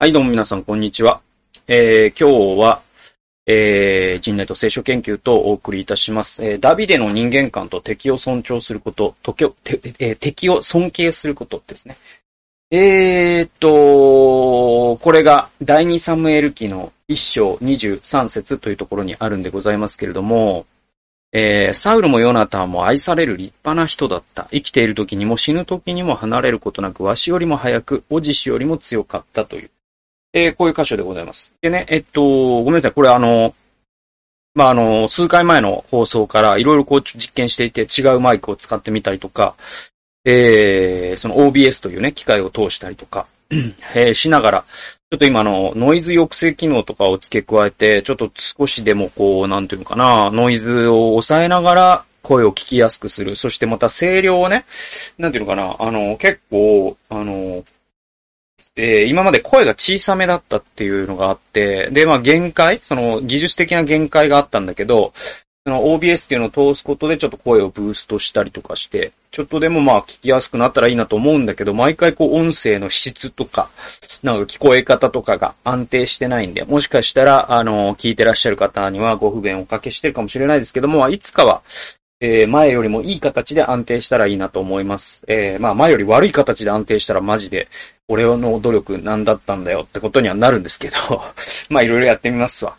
はい、どうも皆さん、こんにちは。えー、今日は、えー、人類と聖書研究とお送りいたします。えー、ダビデの人間観と敵を尊重すること、時をえー敵を尊敬することですね。えーと、これが第二サムエル記の一章23節というところにあるんでございますけれども、えー、サウルもヨナタンも愛される立派な人だった。生きている時にも死ぬ時にも離れることなく、わしよりも早く、おじしよりも強かったという。えーこういう箇所でございます。でね、えっと、ごめんなさい。これあの、まあ、あの、数回前の放送からいろいろこう実験していて違うマイクを使ってみたりとか、えー、その OBS というね、機械を通したりとか、えーしながら、ちょっと今の、ノイズ抑制機能とかを付け加えて、ちょっと少しでもこう、なんていうのかな、ノイズを抑えながら声を聞きやすくする。そしてまた声量をね、なんていうのかな、あの、結構、あの、えー今まで声が小さめだったっていうのがあって、で、まあ限界その技術的な限界があったんだけど、その OBS っていうのを通すことでちょっと声をブーストしたりとかして、ちょっとでもまあ聞きやすくなったらいいなと思うんだけど、毎回こう音声の質とか、なんか聞こえ方とかが安定してないんで、もしかしたら、あの、聞いてらっしゃる方にはご不便をおかけしてるかもしれないですけども、いつかは、えー前よりもいい形で安定したらいいなと思います。えーまあ前より悪い形で安定したらマジで、俺の努力何だったんだよってことにはなるんですけど、まあいろいろやってみますわ。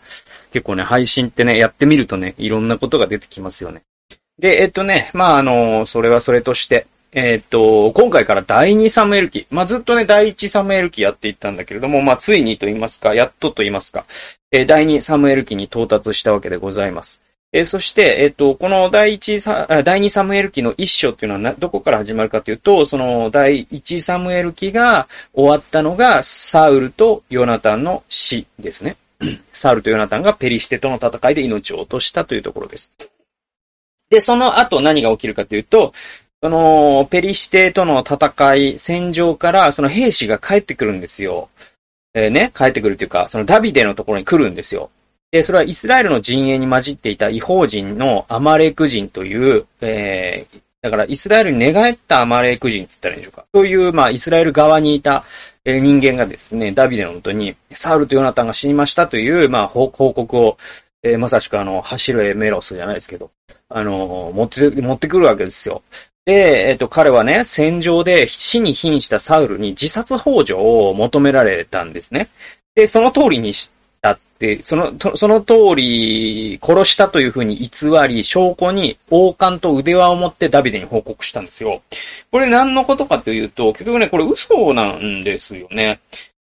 結構ね、配信ってね、やってみるとね、いろんなことが出てきますよね。で、えっとね、まああの、それはそれとして、えっと、今回から第2サムエル記。まあずっとね、第1サムエル記やっていったんだけれども、まあついにと言いますか、やっとと言いますか、えー第2サムエル記に到達したわけでございます。えーそして、えっ、と、この第一サ、第二サムエル記の一章っていうのは、どこから始まるかというと、その第一サムエル記が終わったのが、サウルとヨナタンの死ですね。サウルとヨナタンがペリシテとの戦いで命を落としたというところです。で、その後何が起きるかというと、その、ペリシテとの戦い、戦場から、その兵士が帰ってくるんですよ。えーね、帰ってくるというか、そのダビデのところに来るんですよ。で、それはイスラエルの陣営に混じっていた違法人のアマレク人という、えー、だからイスラエルに寝返ったアマレク人って言ったらいいんでしょうか。そういう、まあ、イスラエル側にいた、人間がですね、ダビデのもとに、サウルとヨナタンが死にましたという、まあ、報告を、えーまさしくあの、走るエメロスじゃないですけど、あのー持って、持ってくるわけですよ。で、えっ、と、彼はね、戦場で死に瀕したサウルに自殺幇助を求められたんですね。で、その通りにしたって、その、その通り、殺したというふうに偽り、証拠に王冠と腕輪を持ってダビデに報告したんですよ。これ何のことかというと、結局ね、これ嘘なんですよね。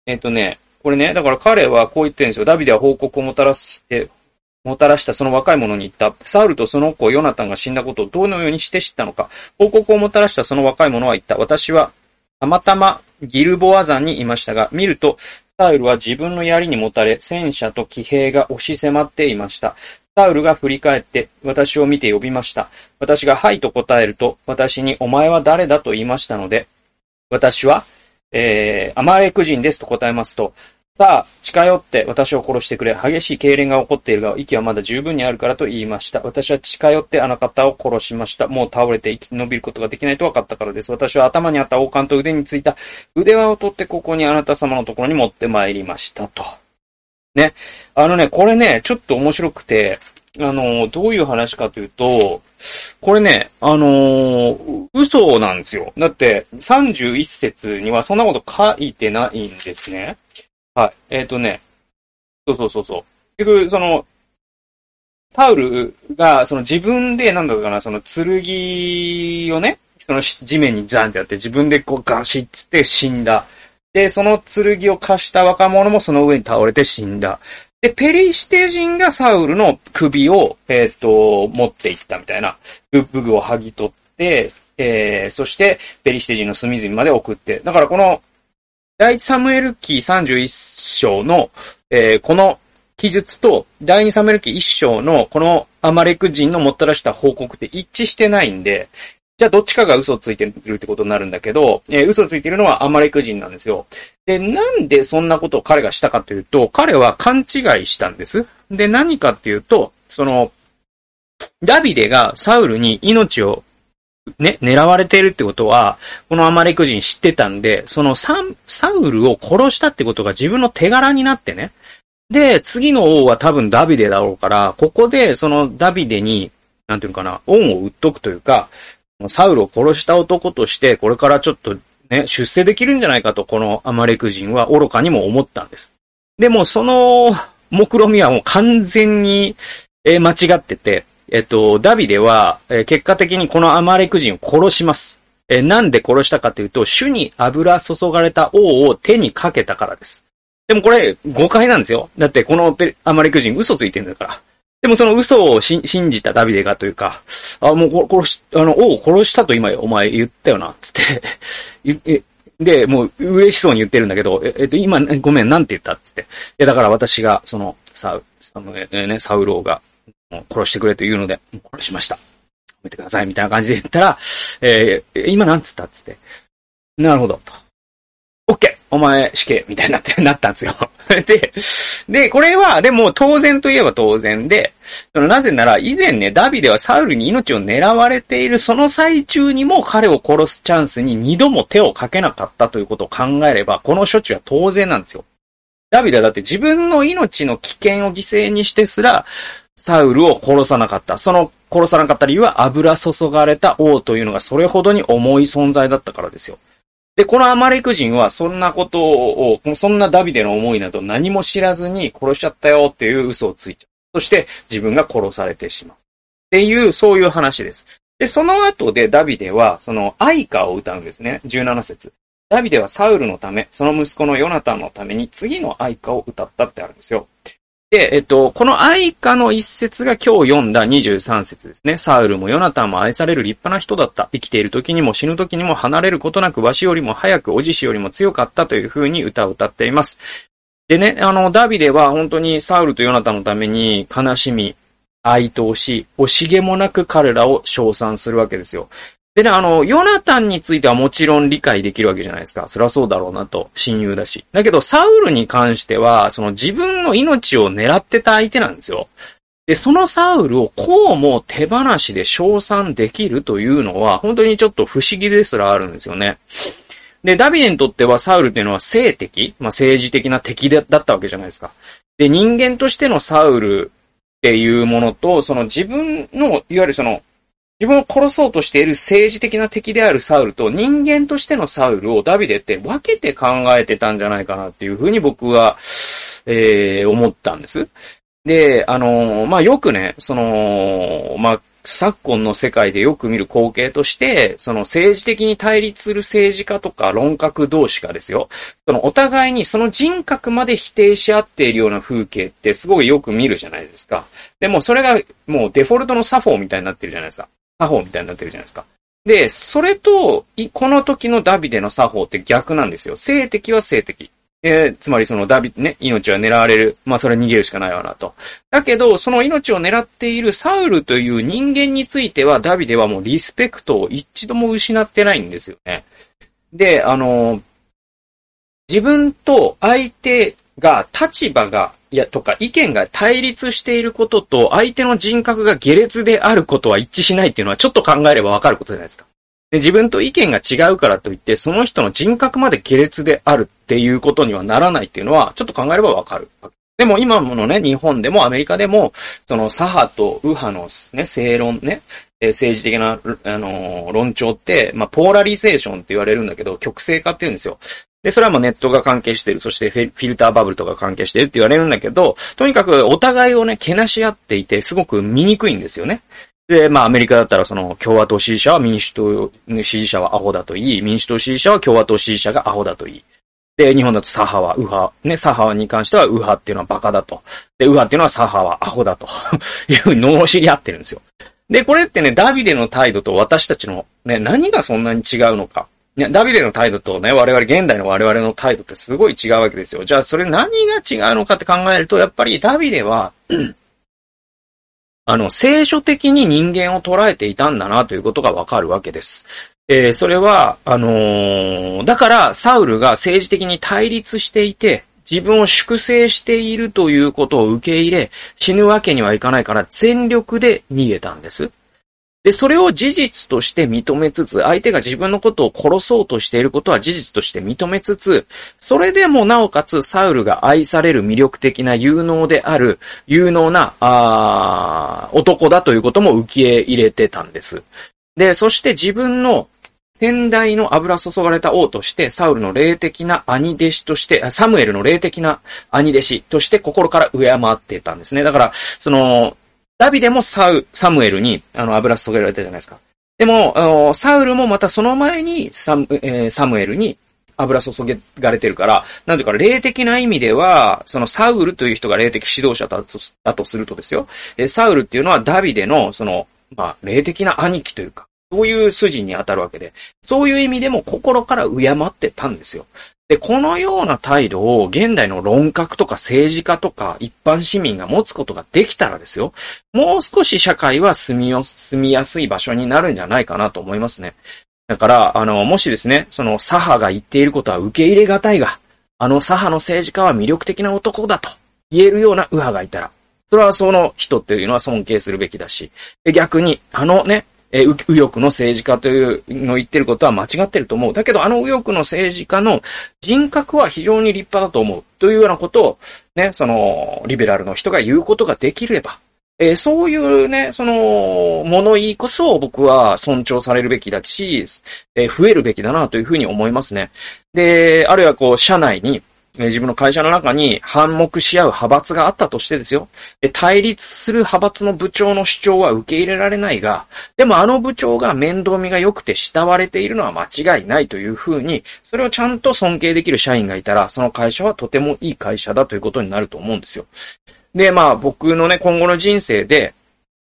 えっ、とね、これね、だから彼はこう言ってるんですよ。ダビデは報告をもたらして、もたらしたその若い者に言った。サウルとその子ヨナタンが死んだことをどのようにして知ったのか。報告をもたらしたその若い者は言った。私は、たまたまギルボア山にいましたが、見ると、タウルは自分の槍にもたれ、戦車と騎兵が押し迫っていました。タウルが振り返って、私を見て呼びました。私がはいと答えると、私にお前は誰だと言いましたので、私は、えー、アマレク人ですと答えますと、さあ、近寄って私を殺してくれ。激しい痙攣が起こっているが、息はまだ十分にあるからと言いました。私は近寄ってあの方を殺しました。もう倒れて生き延びることができないと分かったからです。私は頭にあった王冠と腕についた腕輪を取ってここにあなた様のところに持って参りました。と。ね。あのね、これね、ちょっと面白くて、あの、どういう話かというと、これね、あの嘘なんですよ。だって、31節にはそんなこと書いてないんですね。はい。えっ、とね、そうそうそうそう。結局、その、サウルが、その自分で、なんだろうかな、その剣をね、その地面にザンってやって、自分でこうガシッつって死んだ。で、その剣を貸した若者もその上に倒れて死んだ。で、ペリシテ人がサウルの首を、えっ、と、持っていったみたいな。ブブグを剥ぎ取って、えー、そして、ペリシテ人の隅々まで送って。だからこの、第一サムエル記31章の、えーこの記述と、第二サムエル記1章のこのアマレク人のもったらした報告って一致してないんで、じゃあどっちかが嘘をついてるってことになるんだけど、えー嘘をついてるのはアマレク人なんですよ。で、なんでそんなことを彼がしたかというと、彼は勘違いしたんです。で、何かっていうと、その、ダビデがサウルに命をね、狙われているってことは、このアマレク人知ってたんで、そのササウルを殺したってことが自分の手柄になってね。で、次の王は多分ダビデだろうから、ここでそのダビデに、なんていうのかな、恩を売っとくというか、サウルを殺した男として、これからちょっとね、出世できるんじゃないかと、このアマレク人は愚かにも思ったんです。でも、その、目論みはもう完全に、え、間違ってて、えっと、ダビデは、え、結果的にこのアマレク人を殺します。え、なんで殺したかというと、主に油注がれた王を手にかけたからです。でもこれ、誤解なんですよ。だってこのアマレク人嘘ついてるんだから。でもその嘘を信じたダビデがというか、あ、もう殺し、あの、王を殺したと今お前言ったよな、つって で、もう嬉しそうに言ってるんだけど、ええっと、今、ごめん、なんて言った？っつって。いや、だから私が、その、サウ、そのね、サウローが、殺してくれと言うので、殺しました。めてください、みたいな感じで言ったら、えー、今なんつったっつって。なるほど、と。オッケーお前死刑みたいになって、なったんですよ。で、で、これは、でも当然といえば当然で、なぜなら以前ね、ダビデはサウルに命を狙われているその最中にも彼を殺すチャンスに二度も手をかけなかったということを考えれば、この処置は当然なんですよ。ダビデはだって自分の命の危険を犠牲にしてすら、サウルを殺さなかった。その殺さなかった理由は油注がれた王というのがそれほどに重い存在だったからですよ。で、このアマレク人はそんなことを、そんなダビデの思いなど何も知らずに殺しちゃったよっていう嘘をついちゃう。そして自分が殺されてしまう。っていう、そういう話です。で、その後でダビデは、その愛歌を歌うんですね。17節。ダビデはサウルのため、その息子のヨナタンのために次の愛歌を歌ったってあるんですよ。で、えっと、この愛歌の一節が今日読んだ23節ですね。サウルもヨナタンも愛される立派な人だった。生きている時にも死ぬ時にも離れることなく、わしよりも早く、おじしよりも強かったという風に歌を歌っています。でね、あの、ダビデは本当にサウルとヨナタンのために悲しみ、哀悼し、惜しげもなく彼らを称賛するわけですよ。でね、あの、ヨナタンについてはもちろん理解できるわけじゃないですか。そりゃそうだろうなと、親友だし。だけど、サウルに関しては、その自分の命を狙ってた相手なんですよ。で、そのサウルをこうも手放しで称賛できるというのは、本当にちょっと不思議ですらあるんですよね。で、ダビデにとってはサウルっていうのは性的、まあ、政治的な敵だったわけじゃないですか。で、人間としてのサウルっていうものと、その自分の、いわゆるその、自分を殺そうとしている政治的な敵であるサウルと人間としてのサウルをダビデって分けて考えてたんじゃないかなっていうふうに僕は、えー、思ったんです。で、あのー、まあ、よくね、その、まあ、昨今の世界でよく見る光景として、その政治的に対立する政治家とか論客同士がですよ、そのお互いにその人格まで否定し合っているような風景ってすごいよく見るじゃないですか。でもそれがもうデフォルトの作法みたいになってるじゃないですか。作法みたいになってるじゃないですか。で、それと、この時のダビデの作法って逆なんですよ。性的は性的。えー、つまりそのダビ、ね、命は狙われる。まあそれは逃げるしかないわなと。だけど、その命を狙っているサウルという人間については、ダビデはもうリスペクトを一度も失ってないんですよね。で、あの、自分と相手が、立場がいや、とか意見が対立していることと相手の人格が下劣であることは一致しないっていうのはちょっと考えればわかることじゃないですか。で自分と意見が違うからといって、その人の人格まで下劣であるっていうことにはならないっていうのは、ちょっと考えればわかる。でも今のね、日本でもアメリカでも、その左派と右派のね、正論ね、政治的な、あのー、論調って、まあ、ポーラリゼーションって言われるんだけど、極性化って言うんですよ。で、それはもうネットが関係してる。そしてフィルターバブルとか関係してるって言われるんだけど、とにかくお互いをね、けなし合っていて、すごく見にくいんですよね。で、まあアメリカだったらその共和党支持者は民主党支持者はアホだと言い、民主党支持者は共和党支持者がアホだと言い。で、日本だと左派は右派。ね、左派に関しては右派っていうのはバカだと。で、右派っていうのは左派はアホだと いうふうに罵り合ってるんですよ。で、これってね、ダビデの態度と私たちのね、何がそんなに違うのか。ね、ダビデの態度とね、我々、現代の我々の態度ってすごい違うわけですよ。じゃあ、それ何が違うのかって考えると、やっぱりダビデは、あの、聖書的に人間を捉えていたんだなということがわかるわけです。えー、それは、あのー、だから、サウルが政治的に対立していて、自分を粛清しているということを受け入れ、死ぬわけにはいかないから全力で逃げたんです。で、それを事実として認めつつ、相手が自分のことを殺そうとしていることは事実として認めつつ、それでもなおかつサウルが愛される魅力的な有能である、有能な、あ男だということも受け入れてたんです。で、そして自分の先代の油注がれた王として、サウルの霊的な兄弟子として、サムエルの霊的な兄弟子として心から敬っていたんですね。だから、その、ダビデもサウ、サムエルに、あの、油注げられたじゃないですか。でも、サウルもまたその前にサム、えー、サムエルに油注げられてるから、なんていうか、霊的な意味では、そのサウルという人が霊的指導者だとだとするとですよ、えサウルっていうのはダビデの、その、まあ、霊的な兄貴というか、そういう筋に当たるわけで、そういう意味でも心から敬ってたんですよ。で、このような態度を現代の論客とか政治家とか一般市民が持つことができたらですよ、もう少し社会は住みよ、住みやすい場所になるんじゃないかなと思いますね。だから、あの、もしですね、その左派が言っていることは受け入れがたいが、あの左派の政治家は魅力的な男だと言えるような右派がいたら、それはその人っていうのは尊敬するべきだし、逆に、あのね、え右翼の政治家というのを言ってることは間違ってると思う。だけど、あの右翼の政治家の人格は非常に立派だと思う。というようなことを、ね、その、リベラルの人が言うことができれば、えー、そういうね、その、物言いこそ僕は尊重されるべきだし、えー、増えるべきだなというふうに思いますね。で、あるいはこう、社内に、自分の会社の中に反目し合う派閥があったとしてですよ。で対立する派閥の部長の主張は受け入れられないが、でもあの部長が面倒見が良くて慕われているのは間違いないというふうに、それをちゃんと尊敬できる社員がいたら、その会社はとてもいい会社だということになると思うんですよ。で、まあ僕のね、今後の人生で、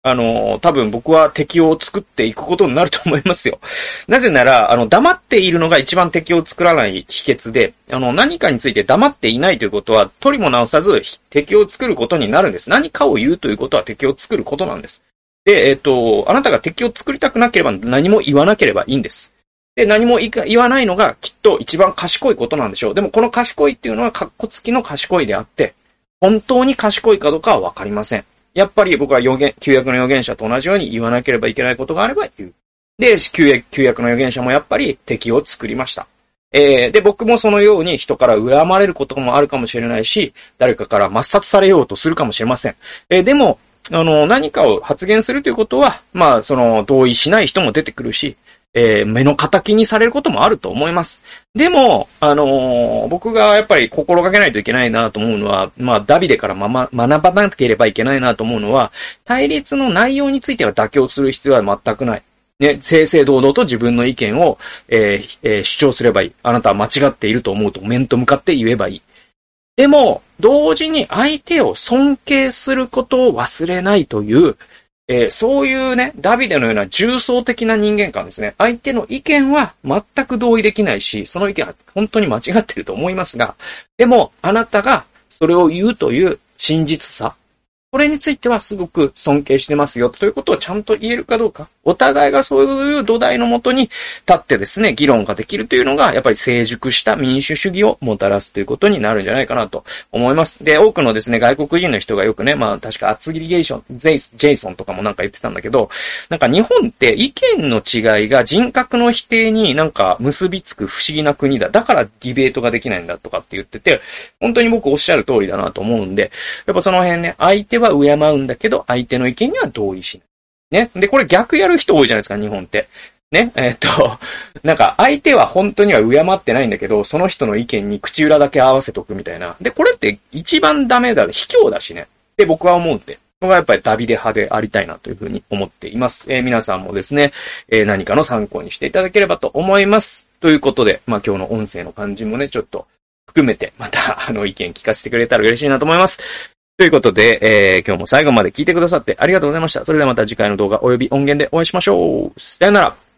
あの、多分僕は敵を作っていくことになると思いますよ。なぜなら、あの、黙っているのが一番敵を作らない秘訣で、あの、何かについて黙っていないということは、取りも直さず敵を作ることになるんです。何かを言うということは敵を作ることなんです。で、えっと、あなたが敵を作りたくなければ何も言わなければいいんです。で、何も言わないのがきっと一番賢いことなんでしょう。でもこの賢いっていうのは格好付きの賢いであって、本当に賢いかどうかはわかりません。やっぱり僕は予言、旧約の預言者と同じように言わなければいけないことがあれば言う。で、旧約旧約の預言者もやっぱり敵を作りました。えー、で、僕もそのように人から恨まれることもあるかもしれないし、誰かから抹殺されようとするかもしれません。えー、でも、あの、何かを発言するということは、まあ、その、同意しない人も出てくるし、えー、目の敵にされることもあると思います。でも、あのー、僕がやっぱり心がけないといけないなと思うのは、まあ、ダビデからまま、学ばなければいけないなと思うのは、対立の内容については妥協する必要は全くない。ね、正々堂々と自分の意見を、えーえー、主張すればいい。あなたは間違っていると思うと面と向かって言えばいい。でも、同時に相手を尊敬することを忘れないという、えー、そういうね、ダビデのような重層的な人間観ですね。相手の意見は全く同意できないし、その意見は本当に間違ってると思いますが、でも、あなたがそれを言うという真実さ、これについてはすごく尊敬してますよということをちゃんと言えるかどうか。お互いがそういう土台のもとに立ってですね、議論ができるというのが、やっぱり成熟した民主主義をもたらすということになるんじゃないかなと思います。で、多くのですね、外国人の人がよくね、まあ確か厚切りゲーション、ジェイソンとかもなんか言ってたんだけど、なんか日本って意見の違いが人格の否定になんか結びつく不思議な国だ。だからディベートができないんだとかって言ってて、本当に僕おっしゃる通りだなと思うんで、やっぱその辺ね、相手は敬うんだけど、相手の意見には同意しない。ね。で、これ逆やる人多いじゃないですか、日本って。ね。えー、っと、なんか相手は本当には敬ってないんだけど、その人の意見に口裏だけ合わせとくみたいな。で、これって一番ダメだ、卑怯だしね。で、僕は思うんで。僕はやっぱりダビデ派でありたいなというふうに思っています。えー、皆さんもですね、えー、何かの参考にしていただければと思います。ということで、まあ今日の音声の感じもね、ちょっと含めて、また、あの、意見聞かせてくれたら嬉しいなと思います。ということで、えー、今日も最後まで聞いてくださってありがとうございました。それではまた次回の動画及び音源でお会いしましょう。さよなら。